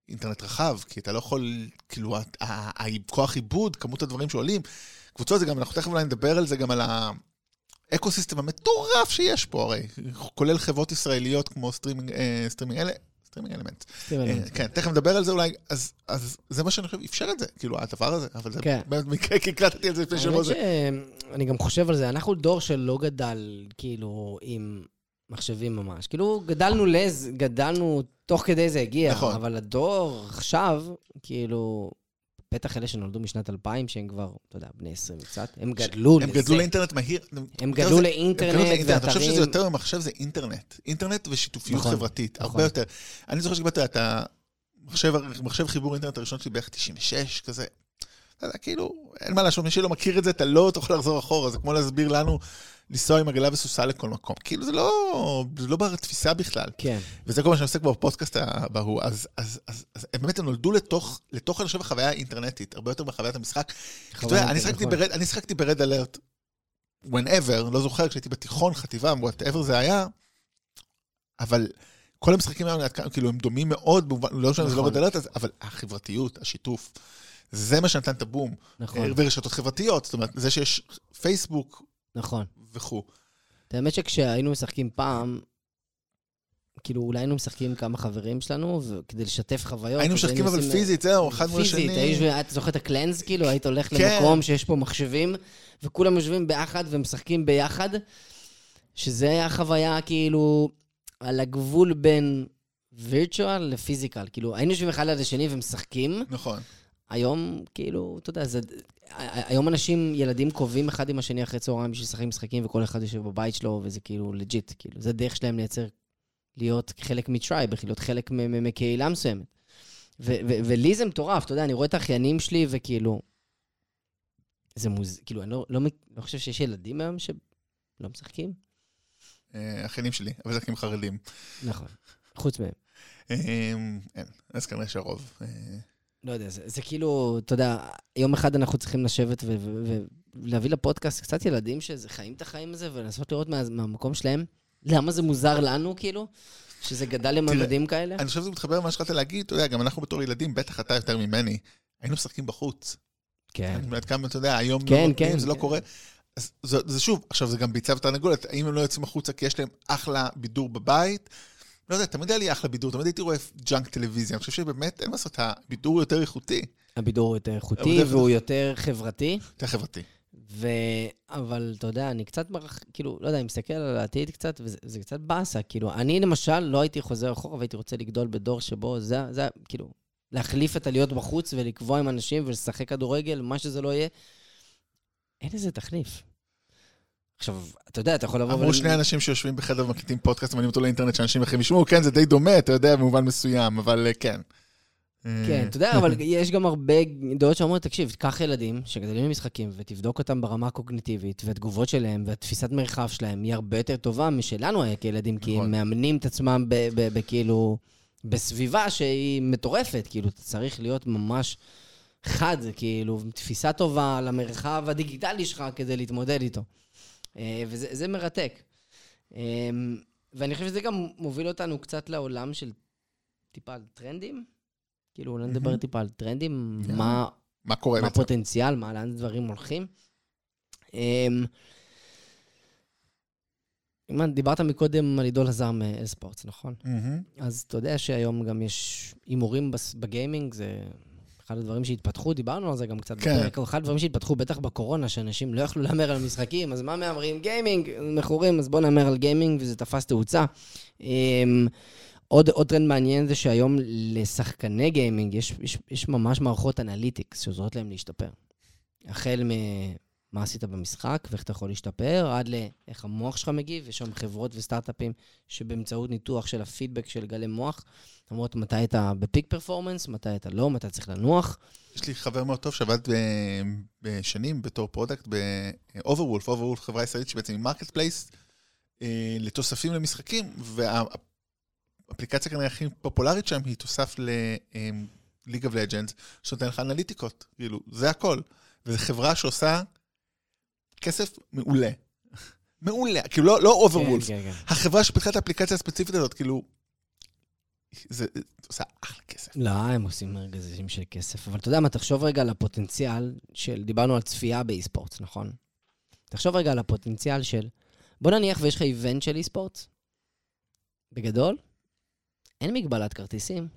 אינטרנט רחב, כי אתה לא יכול, כאילו, הכוח עיבוד, כמות הדברים שעולים. קבוצות זה גם, אנחנו תכף אולי נדבר על זה, גם על ה-ecosystem המטורף שיש פה, הרי, כולל חברות ישראליות כמו סטרימינג, אה, סטרימינג אלה. StreamElements. אה, כן, תכף נדבר על זה אולי, אז, אז זה מה שאני חושב, אפשר את זה, כאילו, הדבר הזה, אבל זה כן. באמת מקרה, כי הקלטתי על זה לפני שבוע. זה- שאני גם חושב על זה, אנחנו דור שלא גדל, כאילו, עם מחשבים ממש. כאילו, גדלנו לז, גדלנו, תוך כדי זה הגיע, נכון. אבל הדור עכשיו, כאילו, בטח אלה שנולדו משנת 2000, שהם כבר, אתה יודע, בני 20 וקצת, הם גדלו הם לזה. גדלו לאינטרנט מהיר. הם גדלו לאינטרנט הם לאינטרנט. אני חושב ואתרים. שזה יותר ממחשב, זה אינטרנט. אינטרנט ושיתופיות נכון, חברתית, נכון. הרבה יותר. אני זוכר שקיבלתי את המחשב מחשב חיבור אינטרנט הראשון שלי בערך 96, כזה. אתה יודע, כאילו, אין מה לעשות, מי שלא מכיר את זה, אתה לא תוכל לחזור אחורה, זה כמו להסביר לנו לנסוע עם עגלה וסוסה לכל מקום. כאילו, זה לא, זה לא בתפיסה בכלל. כן, וזה כל מה שאני עוסק בו בפודקאסט ההוא, אז, אז, אז, אז הם באמת הם נולדו לתוך, לתוך, אני חושב, החוויה האינטרנטית, הרבה יותר מחוויית המשחק. אתה יודע, אני נכון. ברד, אני שיחקתי ברד אלרט, whenever, לא זוכר, כשהייתי בתיכון, חטיבה, whatever זה היה, אבל כל המשחקים האלה, כאילו, הם דומים מאוד, במובן, לא משנה, זה לא נכון. אז- אבל החברתיות, השיתוף, זה מה שנתן את הבום. נכון, ורשתות חברתיות, זאת אומרת, זה שיש פייסבוק נכון. וכו'. האמת שכשהיינו משחקים פעם, כאילו, אולי היינו משחקים כמה חברים שלנו, וכדי לשתף חוויות. היינו משחקים אבל פיזית, זהו, אחד מול השני. פיזית, היית זוכר את הקלנס, כאילו, היית הולך כן. למקום שיש פה מחשבים, וכולם יושבים ביחד ומשחקים ביחד, שזה היה חוויה, כאילו, על הגבול בין virtual ל-physical. כאילו, היינו יושבים אחד ליד השני ומשחקים, נכון. היום, כאילו, אתה יודע, זה... היום אנשים, ילדים קובעים אחד עם השני אחרי צהריים בשביל לשחק משחקים, וכל אחד יושב בבית שלו, וזה כאילו legit, כאילו, זה דרך שלהם לייצר, להיות חלק מ-tribe, להיות חלק מקהילה מסוימת. ולי זה מטורף, אתה יודע, אני רואה את האחיינים שלי, וכאילו... זה מוז... כאילו, אני לא, לא, לא חושב שיש ילדים היום שלא משחקים. אה, אחיינים שלי, אבל הם חרדים. נכון. חוץ מהם. אה, אין, אז כנראה שהרוב. לא יודע, זה, זה כאילו, אתה יודע, יום אחד אנחנו צריכים לשבת ולהביא לפודקאסט קצת ילדים שחיים את החיים הזה, ולנסות לראות מה, מהמקום שלהם, למה זה מוזר לנו, כאילו, שזה גדל לממדים כאלה. אני חושב שזה מתחבר למה שהתחלת להגיד, אתה יודע, גם אנחנו בתור ילדים, בטח אתה יותר ממני, היינו משחקים בחוץ. כן. אני יודעת כמה, אתה יודע, היום כן, לא, כן, זה לא כן. קורה. אז זה, זה שוב, עכשיו זה גם ביצה ותרנגולת, האם הם לא יוצאים החוצה כי יש להם אחלה בידור בבית? לא יודע, תמיד היה לי אחלה בידור, תמיד הייתי רואה ג'אנק טלוויזיה, אני חושב שבאמת, אין מה לעשות, הבידור הוא יותר איכותי, הבידור הוא יותר איכותי והוא יותר חברתי, יותר חברתי. ו... אבל אתה יודע, אני קצת, מרח... כאילו, לא יודע, אני מסתכל על העתיד קצת, וזה זה קצת באסה. כאילו, אני למשל לא הייתי חוזר אחורה והייתי רוצה לגדול בדור שבו זה, זה, כאילו, להחליף את הלהיות בחוץ ולקבוע עם אנשים ולשחק כדורגל, מה שזה לא יהיה. אין לזה תחליף. עכשיו, אתה יודע, אתה יכול לבוא אמרו שני אנשים שיושבים בחדר ומקליטים פודקאסט ומעלים אותו לאינטרנט שאנשים אחרים ישמעו, כן, זה די דומה, אתה יודע, במובן מסוים, אבל אה, כן. כן, אתה יודע, אבל יש גם הרבה דעות שאומרות, תקשיב, תיקח ילדים שגדלים במשחקים ותבדוק אותם ברמה הקוגניטיבית, והתגובות שלהם והתפיסת מרחב שלהם היא הרבה יותר טובה משלנו היה כילדים, כי נכון. הם מאמנים את עצמם בכאילו, בסביבה שהיא מטורפת, כאילו, אתה צריך להיות ממש חד, כאילו, תפיסה טובה למרחב הדיגיטלי שלך כדי להתמודד איתו. אה, וזה זה מרתק. אה, ואני חושב שזה גם מוביל אותנו קצת לעולם של טיפה על טרנדים. כאילו, אולי נדבר. טיפה על טרנדים. מה מה קורה מה? הפוטנציאל, מה, לאן דברים הולכים. אימן, דיברת מקודם על עידו לזר מאלספורטס, נכון? מהמם. אז אתה יודע שהיום גם יש הימורים ב-gaming, זה אחד הדברים שהתפתחו, דיברנו על זה גם קצת כן. בפרק, אחד הדברים שהתפתחו בטח בקורונה, שאנשים לא יכלו להמר על משחקים, אז מה מהמרים? gaming, מכורים, אז בואו נהמר על gaming, וזה תפס תאוצה. אמ, עוד, עוד טרנד מעניין זה שהיום לשחקני gaming יש, יש, יש ממש מערכות analytics שעוזרות להם להשתפר. החל מה עשית במשחק ואיך אתה יכול להשתפר, עד לאיך המוח שלך מגיב. יש שם חברות וסטארט-אפים שבאמצעות ניתוח של הפידבק של גלי מוח, אומרות מתי אתה ב-peak performance, מתי אתה לא, מתי צריך לנוח. יש לי חבר מאוד טוב שעבד בשנים בתור product ב-Overwolf, Overwolf חברה ישראלית שבעצם היא marketplace אה, לתוספים למשחקים, והאפליקציה כנראה הכי פופולרית שם היא תוסף ל-League of Legends, שנותן לך אנליטיקות, כאילו, זה הכל. וזו חברה שעושה כסף מעולה. מעולה, כאילו לא, לא Overwolf. כן, כן, כן. החברה שפיתחה את האפליקציה הספציפית הזאת, כאילו, זה, זה עושה אחלה כסף. לא, הם עושים ארגזים של כסף. אבל אתה יודע מה, תחשוב רגע על הפוטנציאל של, דיברנו על צפייה באי-ספורט, נכון? תחשוב רגע על הפוטנציאל של, בוא נניח ויש לך איבנט של אי-ספורט, בגדול, אין מגבלת כרטיסים.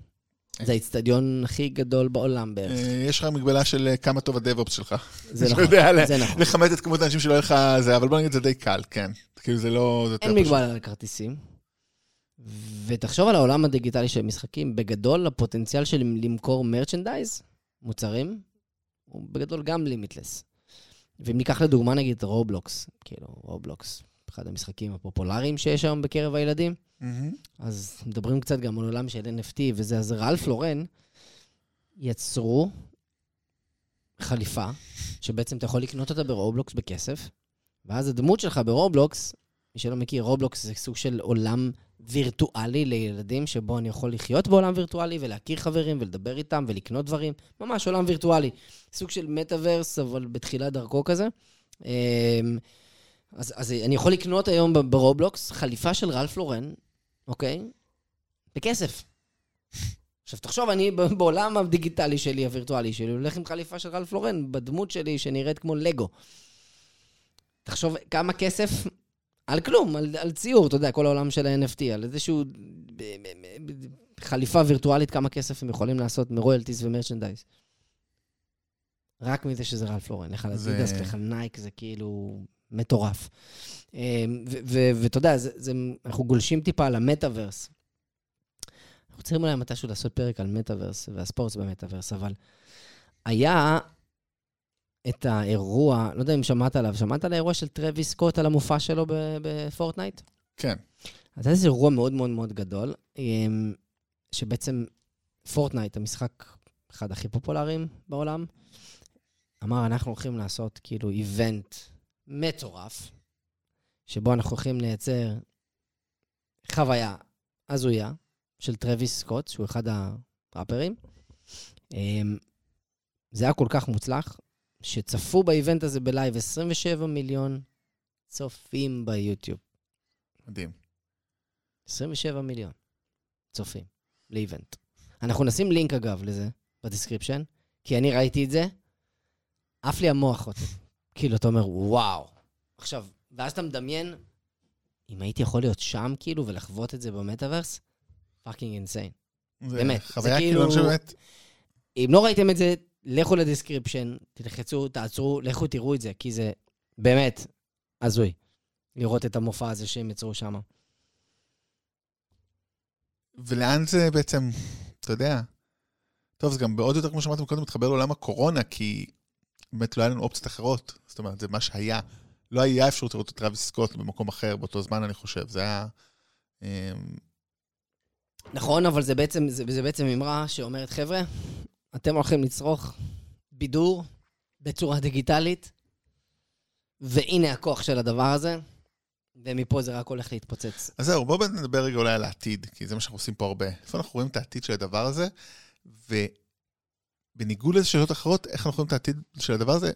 זה האיצטדיון הכי גדול בעולם בערך. אה, יש לך מגבלה של אה, כמה טוב הדב-אופס שלך. זה נכון, זה נכון. לכמת את כמות האנשים שלא יהיה לך זה, אבל בוא נגיד זה די קל, כן. כאילו זה לא... זה אין. מגבלה על כרטיסים. ותחשוב על העולם הדיגיטלי של משחקים, בגדול הפוטנציאל של למכור merchandise, מוצרים, הוא בגדול גם limitless. ואם ניקח לדוגמה נגיד רובלוקס, כאילו רובלוקס, אחד המשחקים הפופולריים שיש היום בקרב הילדים. אז מדברים קצת גם על עולם של NFT וזה, אז רלף לורן יצרו חליפה, שבעצם אתה יכול לקנות אותה ברובלוקס בכסף, ואז הדמות שלך ברובלוקס, מי שלא מכיר, רובלוקס זה סוג של עולם וירטואלי לילדים, שבו אני יכול לחיות בעולם וירטואלי ולהכיר חברים ולדבר איתם ולקנות דברים, ממש עולם וירטואלי. סוג של מטאוורס, אבל בתחילת דרכו כזה. אמ, אז, אז אני יכול לקנות היום ברובלוקס חליפה של רלף לורן, אוקיי? בכסף. עכשיו, תחשוב, אני בעולם הדיגיטלי שלי, הווירטואלי שלי, הולך עם חליפה של רלף לורן, בדמות שלי שנראית כמו לגו. תחשוב כמה כסף על כלום, על, על ציור, אתה יודע, כל העולם של ה-NFT, על איזשהו ב- ב- חליפה וירטואלית, כמה כסף הם יכולים לעשות מ-royalties ו-merchandise. רק מזה שזה רלף לורן, לך זה- לך אדידס, לך נייק, זה כאילו מטורף. אמ, ואתה יודע, אנחנו גולשים טיפה על ה-metaverse. אנחנו צריכים אולי מתישהו לעשות פרק על מטאוורס והספורט ב-metaverse, אבל היה את האירוע, לא יודע אם שמעת עליו, שמעת על האירוע של טרוויס סקוט על המופע שלו בפורטנייט? כן. אז היה איזה אירוע מאוד מאוד מאוד גדול, אמ, שבעצם פורטנייט, המשחק אחד הכי פופולריים בעולם, אמר, אנחנו הולכים לעשות כאילו event מטורף, שבו אנחנו הולכים לייצר חוויה הזויה של טרוויס סקוט, שהוא אחד הראפרים. אמ, זה היה כל כך מוצלח, שצפו ב event הזה בלייב 27 מיליון צופים ביוטיוב. מדהים. 27 מיליון צופים ל event. אנחנו נשים לינק, אגב, לזה ב description, כי אני ראיתי את זה, עף לי המוח. כאילו, אתה אומר, וואו. עכשיו, ואז אתה מדמיין, אם הייתי יכול להיות שם, כאילו, ולחוות את זה במטאוורס, fucking insane. באמת, זה כאילו, אני כאילו- חושב באמת, אם לא ראיתם את זה, לכו ל description, תלחצו, תעצרו, לכו תראו את זה, כי זה באמת הזוי לראות את המופע הזה שהם יצרו שם. ולאן זה בעצם, אתה יודע, טוב, זה גם בעוד יותר, כמו שאמרתם קודם, מתחבר לעולם הקורונה, כי באמת לא היה לנו אופציות אחרות. זאת אומרת, זה מה שהיה. לא היה אפשרות לראות את טראביס סקוט במקום אחר באותו זמן, אני חושב. זה היה... אמ, נכון, אבל זה בעצם, זה, זה בעצם אמרה שאומרת, חבר'ה, אתם הולכים לצרוך בידור בצורה דיגיטלית, והנה הכוח של הדבר הזה, ומפה זה רק הולך להתפוצץ. אז זהו, בואו נדבר רגע אולי על העתיד, כי זה מה שאנחנו עושים פה הרבה. איפה אנחנו רואים את העתיד של הדבר הזה, ובניגוד לשאלות אחרות, איך אנחנו רואים את העתיד של הדבר הזה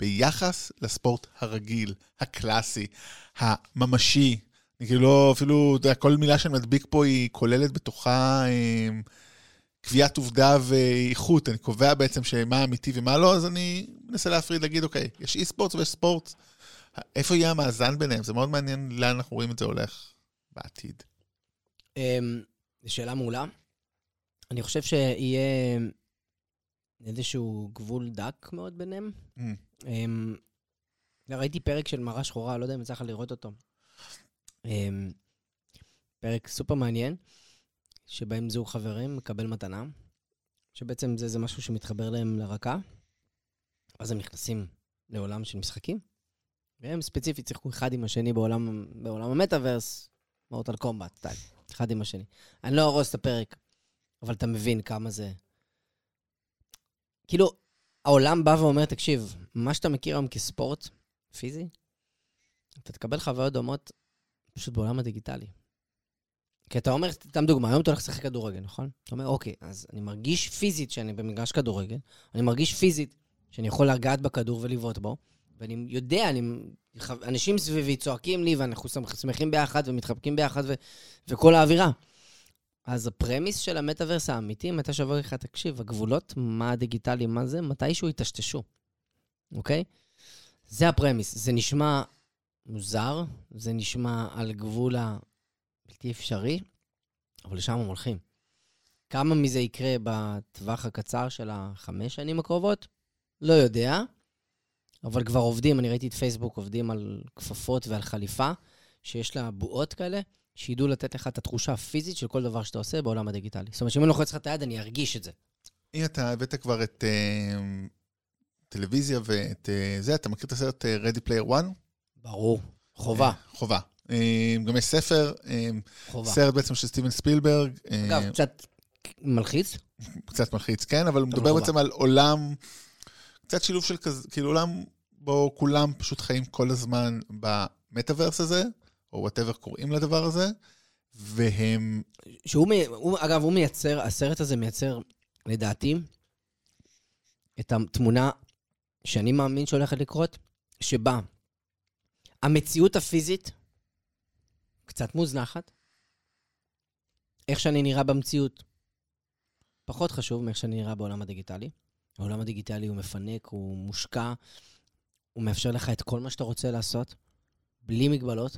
ביחס לספורט הרגיל, הקלאסי, הממשי. אני כאילו לא, אפילו, אתה יודע, כל מילה שאני מדביק פה היא כוללת בתוכה אה, קביעת עובדה ואיכות. אני קובע בעצם שמה אמיתי ומה לא, אז אני מנסה להפריד, להגיד, אוקיי, יש אי ספורט ויש ספורט. איפה יהיה המאזן ביניהם? זה מאוד מעניין לאן אנחנו רואים את זה הולך בעתיד. אמ, זו שאלה מעולה. אני חושב שיהיה איזשהו גבול דק מאוד ביניהם. Mm. אמ, ראיתי פרק של מראה שחורה, לא יודע אם יצא לך לראות אותו. אמ, פרק סופר מעניין, שבהם זוג חברים מקבל מתנה, שבעצם זה, זה משהו שמתחבר להם לרקה, אז הם נכנסים לעולם של משחקים, והם ספציפית שיחקו אחד עם השני בעולם, בעולם המטאוורס, מורטל קומבט, אחד עם השני. אני לא ארוס את הפרק, אבל אתה מבין כמה זה... כאילו, העולם בא ואומר, תקשיב, מה שאתה מכיר היום כספורט פיזי, אתה תקבל חוויות דומות פשוט בעולם הדיגיטלי. כי אתה אומר, סתם דוגמה, היום אתה הולך לשחק כדורגל, נכון? אתה אומר, אוקיי, אז אני מרגיש פיזית שאני במגרש כדורגל, אני מרגיש פיזית שאני יכול לגעת בכדור ולבעוט בו, ואני יודע, אני, אנשים סביבי צועקים לי, ואנחנו שמחים ביחד ומתחבקים ביחד, ו, וכל האווירה. אז הפרמיס של המטאוורס האמיתי, מתי שיבוא לך, תקשיב, הגבולות, מה הדיגיטלי, מה זה, מתישהו יטשטשו, אוקיי? זה הפרמיס. זה נשמע מוזר, זה נשמע על גבול הבלתי אפשרי, אבל לשם הם הולכים. כמה מזה יקרה בטווח הקצר של החמש שנים הקרובות? לא יודע, אבל כבר עובדים, אני ראיתי את פייסבוק עובדים על כפפות ועל חליפה, שיש לה בועות כאלה, שידעו לתת לך את התחושה הפיזית של כל דבר שאתה עושה בעולם הדיגיטלי. זאת אומרת, שאם אני לוחץ לך את היד, אני ארגיש את זה. אם אתה הבאת כבר את uh, טלוויזיה ואת uh, זה, אתה מכיר את הסרט uh, Ready Player One? ברור. חובה. Uh, חובה. Uh, גם יש ספר, uh, חובה. סרט בעצם של סטיבן ספילברג. אגב, uh, קצת מלחיץ. קצת מלחיץ, כן, אבל הוא מדבר חובה. בעצם על עולם, קצת שילוב של כזה, כאילו עולם בו כולם פשוט חיים כל הזמן במטאוורס הזה, או whatever קוראים לדבר הזה, והם, שהוא, הוא, אגב, הוא מייצר, הסרט הזה מייצר, לדעתי, את התמונה שאני מאמין שהולכת לקרות, שבה המציאות הפיזית קצת מוזנחת. איך שאני נראה במציאות פחות חשוב מאיך שאני נראה בעולם הדיגיטלי. העולם הדיגיטלי הוא מפנק, הוא מושקע, הוא מאפשר לך את כל מה שאתה רוצה לעשות, בלי מגבלות.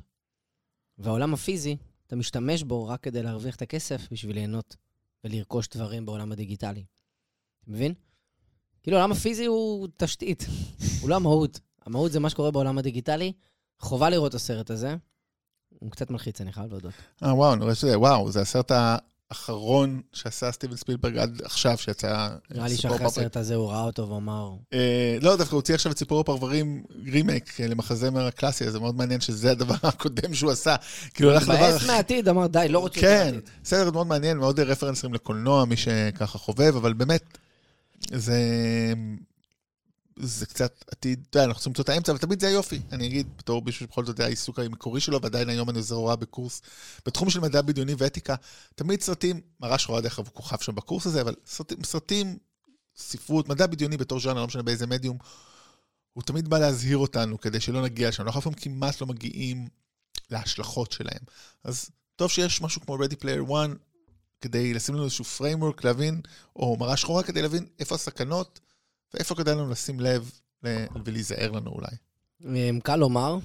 והעולם הפיזי, אתה משתמש בו רק כדי להרוויח את הכסף בשביל ליהנות ולרכוש דברים בעולם הדיגיטלי. אתה מבין? כאילו, העולם הפיזי הוא תשתית, הוא לא המהות. המהות זה מה שקורה בעולם הדיגיטלי. חובה לראות את הסרט הזה. הוא קצת מלחיץ, אני חייב להודות. אה וואו, אני רואה שזה, וואו, זה הסרט האחרון שעשה סטיבן ספילברג עד עכשיו, שיצא... נראה לי שאחרי. הסרט הזה הוא ראה אותו ואמר, אה, לא, דווקא הוא הוציא עכשיו את סיפור הפרברים רימייק אה, למחזמר הקלאסי, אז זה מאוד מעניין שזה הדבר (laughs) הקודם שהוא עשה. כאילו, הלך לדבר מבאס מהעתיד, אמר, די, לא רוצה כן, את העתיד. סרט מאוד מעניין, מאוד רפרנסים לקולנוע, מי שככה חובב, אבל באמת, זה... זה קצת עתיד, אתה יודע, אנחנו צריכים למצוא את האמצע, אבל תמיד זה היופי. אני אגיד, בתור מישהו שבכל זאת זה העיסוק המקורי שלו, ועדיין היום אני עוזר הוראה בקורס בתחום של מדע בדיוני ואתיקה. תמיד סרטים, מראה שחורה דרך אגב כוכב שם בקורס הזה, אבל סרטים, סרטים, ספרות, מדע בדיוני בתור ז'אנר, לא משנה באיזה מדיום, הוא תמיד בא להזהיר אותנו כדי שלא נגיע לשם. אנחנו אף פעם כמעט לא מגיעים להשלכות שלהם. אז טוב שיש משהו כמו Ready Player One, כדי לשים לנו איזשהו framework, להבין, או מראה שחורה כדי להבין איפה הסכנות, ואיפה כדאי לנו לשים לב ולהיזהר לנו אולי. אמ, קל לומר,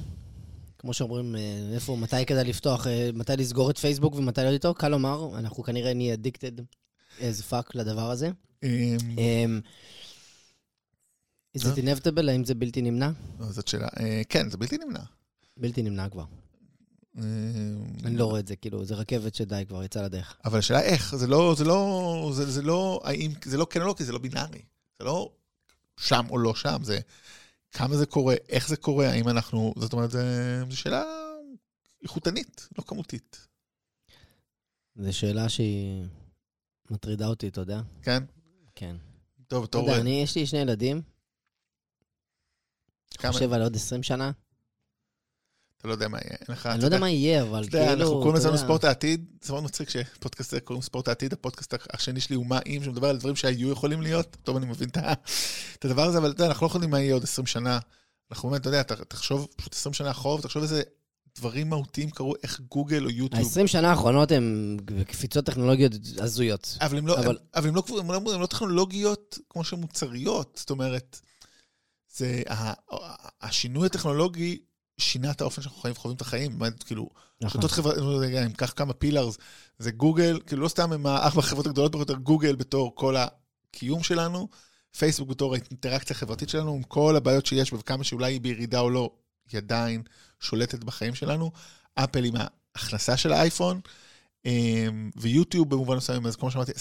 כמו שאומרים, אה, איפה, מתי כדאי לפתוח, אה, מתי לסגור את פייסבוק ומתי לא איתו, קל לומר, אנחנו כנראה נהיה addicted as fuck לדבר הזה. אמ, אמ, is it inevitable? האם זה בלתי נמנע? לא, זאת שאלה. אה, כן, זה בלתי נמנע. בלתי נמנע כבר. אני לא רואה את זה, כאילו, זה רכבת שדי, כבר יצא לדרך. אבל השאלה איך, זה לא, זה לא, זה לא, האם, זה לא כן או לא, כי זה לא בינארי. זה לא שם או לא שם, זה כמה זה קורה, איך זה קורה, האם אנחנו, זאת אומרת, זה- זו שאלה איכותנית, לא כמותית, זו שאלה שהיא מטרידה אותי, אתה יודע? כן? כן. טוב, אתה בתור... יודע, אני, יש לי שני ילדים, כמה- חושב על עוד 20 שנה. אתה לא יודע מה יהיה, אין לך... אני לא יודע מה יהיה, אבל כאילו, אנחנו קוראים לזה. ספורט העתיד, זה מאוד מצחיק שפודקאסט הזה קוראים ספורט העתיד, הפודקאסט השני שלי הוא מה אם, שמדבר על דברים שהיו יכולים להיות, טוב, אני מבין את הדבר הזה, אבל אתה יודע, אנחנו לא יכולים מה יהיה עוד 20 שנה. אנחנו באמת, אתה יודע, תחשוב פשוט 20 שנה אחורה, ותחשוב איזה דברים מהותיים קרו, איך גוגל או יוטיוב. ה-20 שנה האחרונות הן קפיצות טכנולוגיות הזויות. אבל הן לא, אבל- אבל... הן לא, הן לא, הן לא טכנולוגיות כמו שהן מוצריות, זאת אומרת, זה, השינוי הטכנולוגי שינה את האופן שאנחנו חיים וחווים את החיים, כאילו, נכון. רשתות חברתיות, אם ניקח כמה פילארס, זה גוגל, כאילו לא סתם הם הארבע החברות הגדולות ביותר, גוגל בתור כל הקיום שלנו, פייסבוק בתור האינטראקציה החברתית שלנו, עם כל הבעיות שיש בה, וכמה שאולי היא בירידה או לא, היא עדיין שולטת בחיים שלנו. אפל עם ההכנסה של האייפון, אמ, ויוטיוב במובן מסוים, אז כמו שאמרתי,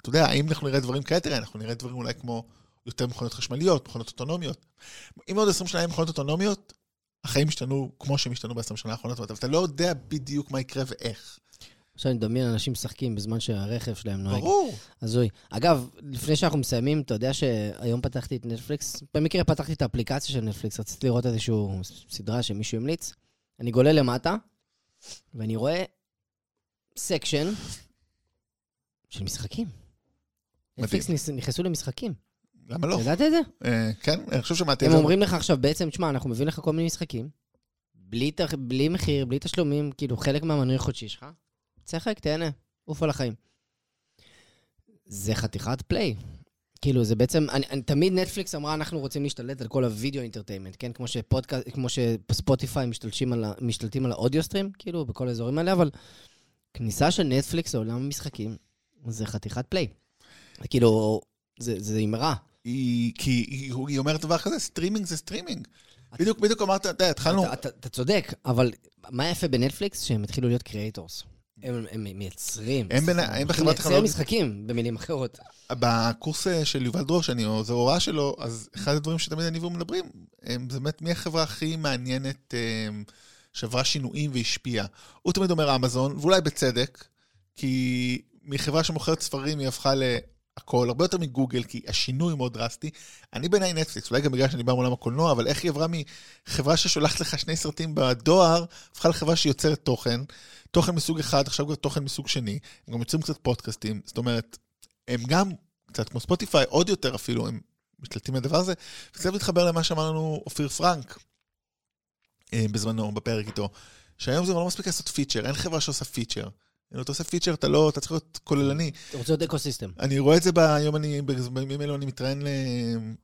אתה יודע, האם אנחנו נראה דברים כאלה? תראה, אנחנו נראה דברים אולי כמו יותר מכונות חשמליות, מכונות אוטונומיות. אם עוד 20 שנה יהיו מכונות אוטונומיות, החיים השתנו כמו שהם השתנו ב-20 שנה האחרונות, אבל אתה לא יודע בדיוק מה יקרה ואיך. עכשיו אני מדמיין אנשים משחקים בזמן שהרכב שלהם נוהג. ברור. הזוי. אגב, לפני שאנחנו מסיימים, אתה יודע שהיום פתחתי את נטפליקס, במקרה פתחתי את האפליקציה של נטפליקס, רציתי לראות איזושהי סדרה שמישהו המליץ. אני גולל למטה, ואני רואה section של משחקים. נטפליקס נכנס- נכנסו למשחקים. למה לא? ידעת את זה? אה, כן, אני חושב שמעתי את הם זה. אומרים לך עכשיו, בעצם, תשמע, אנחנו מביאים לך כל מיני משחקים, בלי, מחיר, בלי תשלומים, כאילו, חלק מהמנוי החודשי שלך, תשחק, תהנה, עוף על החיים. זה חתיכת play. כאילו, זה בעצם, אני, אני, תמיד נטפליקס אמרה, אנחנו רוצים להשתלט על כל ה video entertainment, כן? כמו, שפודקאסט, כמו שספוטיפיי משתלטים על, ה- משתלטים על ה audio stream, כאילו, בכל האזורים האלה, אבל כניסה של נטפליקס לעולם המשחקים, זה חתיכת play. זה כאילו, זה, זה אמרה. היא, כי היא, היא אומרת דבר כזה, סטרימינג זה סטרימינג. בדיוק, בדיוק אמרת, אתה יודע, התחלנו... אתה, אתה, אתה צודק, אבל מה יפה בנטפליקס? שהם התחילו להיות creators. הם, הם מייצרים. הם בין- הם בחברת טכנולוגיה- משחקים, במילים אחרות. בקורס אה, של יובל דרור, שאני עוזר הוראה שלו, אז אחד הדברים שתמיד אני והוא מדברים, הם, זה באמת מי החברה הכי מעניינת אה, שעברה שינויים והשפיעה. הוא תמיד אומר אמזון, ואולי בצדק, כי מחברה שמוכרת ספרים היא הפכה להכל, הרבה יותר מגוגל, כי השינוי מאוד דרסטי. אני בעיניי נטפליקס, אולי גם בגלל שאני בא מעולם הקולנוע, אבל איך היא עברה מחברה ששולחת לך שני סרטים בדואר, הפכה לחברה שיוצרת תוכן, תוכן מסוג אחד, עכשיו כבר תוכן מסוג שני, הם גם יוצרים קצת פודקאסטים, זאת אומרת, הם גם קצת כמו ספוטיפיי, עוד יותר אפילו, הם משתלטים על הדבר הזה. וקצת מתחבר למה שאמר לנו אופיר פרנק אה, בזמנו, בפרק איתו, שהיום זה לא מספיק לעשות feature, אין חברה שעושה feature. אם אתה עושה feature, אתה לא, אתה צריך להיות כוללני. אתה רוצה עוד ecosystem. אני רואה את זה ביום, אני, בימים אלו אני מתראיין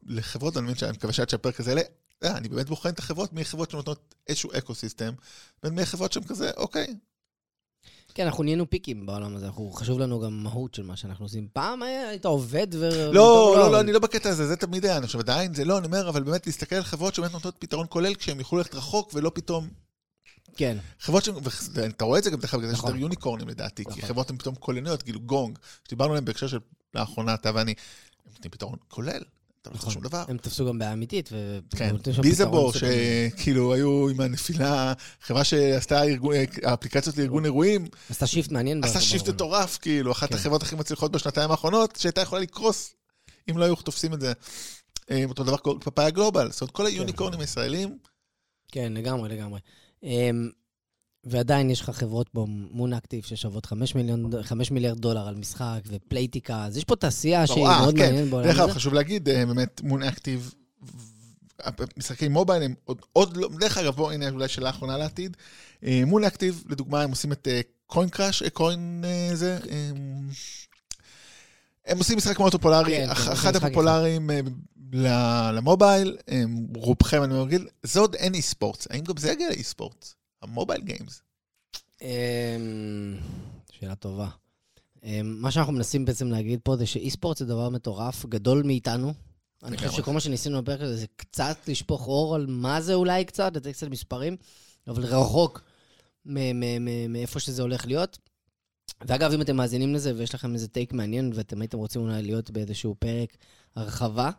לחברות, אני מקווה שעד שהפרק הזה יעלה, אה, אני באמת בוחן את החברות, מי החברות שנותנות איזשהו ecosystem, ומי החברות שהן כזה, אוקיי, כן, אנחנו נהיינו peak ים בעולם הזה, אנחנו, חשוב לנו גם מהות של מה שאנחנו עושים. פעם היית עובד ו... לא, טוב, לא, לא, אני לא בקטע הזה, זה תמיד היה, אני חושב, עדיין זה לא, אני אומר, אבל באמת להסתכל על חברות שבאמת נותנות פתרון כולל, כשהם יוכלו ללכת רחוק ולא פתאום... כן. חברות ש... ואתה רואה את זה גם, דרך אגב, זה נכון. יותר יוניקורנים לדעתי, כי נכון. חברות חברות הן פתאום כוללניות, כאילו גונג, שדיברנו עליהן בהקשר של לאחרונה, אתה ואני, הם נותנים פתרון כולל, אתה לא נכון. שום דבר. הם תפסו גם בעיה אמיתית, ו... כן, סופר- שכאילו היו עם הנפילה, חברה שעשתה ארגון- האפליקציות לארגון אירועים, עשתה שיפט מעניין. עשה ב- שיפט. מטורף, כאילו, אחת כן. החברות הכי מצליחות בשנתיים האחרונות, שהייתה יכולה לקרוס אם לא היו תופסים את זה. אה, אותו דבר פאפאיה גלובל, זאת אומרת, כל היוניקורנים הישראלים, כן, לגמרי, לגמרי. אמ, ועדיין יש לך חברות כמו מון אקטיב ששוות 5, מיליון, 5 מיליארד דולר על משחק ופלייטיקה, אז יש פה תעשייה שהיא אה, מאוד כן. מעניינת בעולם דרך אגב, הזה. חשוב להגיד, אה, באמת, מון אקטיב, משחקי מובייל הם עוד, עוד לא, דרך אגב, בואו, הנה אולי שאלה אחרונה לעתיד. מון אקטיב, לדוגמה, הם עושים את קוין קראש, קוין זה, אה, הם עושים משחק מאוד פופולרי, כן, כן, אחד הפופולריים אה, למובייל, רובכם אני מרגיל, זה עוד אין אי ספורט, האם גם זה יגיע לאי ספורט? המובייל גיימס. אמ, שאלה טובה. אמ, מה שאנחנו מנסים בעצם להגיד פה זה שאי ספורט זה דבר מטורף, גדול מאיתנו. אני חושב. שכל מה שניסינו בפרק הזה זה קצת לשפוך אור על מה זה אולי קצת, לתת קצת מספרים, אבל רחוק מאיפה שזה הולך להיות. ואגב, אם אתם מאזינים לזה ויש לכם איזה טייק מעניין ואתם הייתם רוצים אולי להיות באיזשהו פרק הרחבה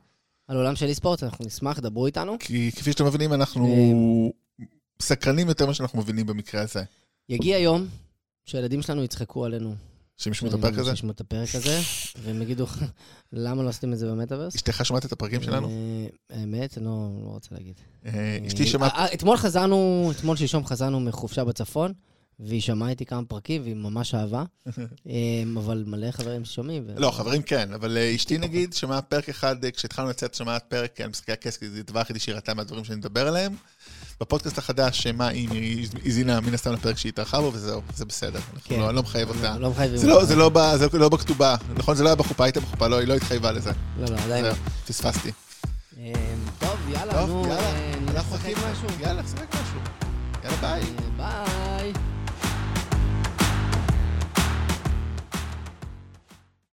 על עולם של אי ספורט, אנחנו נשמח, דברו איתנו. כי כפי שאתם מבינים, אנחנו אה, סקרנים יותר ממה שאנחנו מבינים במקרה הזה. יגיע יום שהילדים שלנו יצחקו עלינו. שהם ישמעו את הפרק הזה? שישמעו את הפרק הזה, והם יגידו, (laughs) למה לא עשיתם את זה במטאוורס? אשתך שמעת את הפרקים שלנו? אה, האמת, אני לא לא רוצה להגיד. אה, אשתי אה, שמעת... אה, אתמול חזרנו, אתמול שלשום חזרנו מחופשה בצפון, והיא שמעה איתי כמה פרקים, והיא ממש אהבה. (laughs) אה, אבל מלא חברים ששומעים. ו- לא, חברים כן, אבל אה, אשתי נגיד שמעה פרק אחד, אה, כשהתחלנו לצאת שמעת פרק על משחקי הכס, כי זה הדבר היחידי שהיא ראתה מהדברים שאני מדבר עליהם. בפודקאסט החדש, שמה היא היא האזינה מן הסתם לפרק שהיא התארחה בו, וזהו, זה בסדר. כן. לא- אני לא מחייב אותה. לא מחייבים. זה לא-. זה לא ב- זה לא בכתובה, נכון? זה לא היה בחופה, היית בחופה, לא, היא לא התחייבה לזה. לא, לא, עדיין. זהו, פספסתי. אה, טוב, יאללה, טוב, נו, אה, נשחק משהו. יאללה, נשחק משהו. יאללה, ביי. אה, ביי.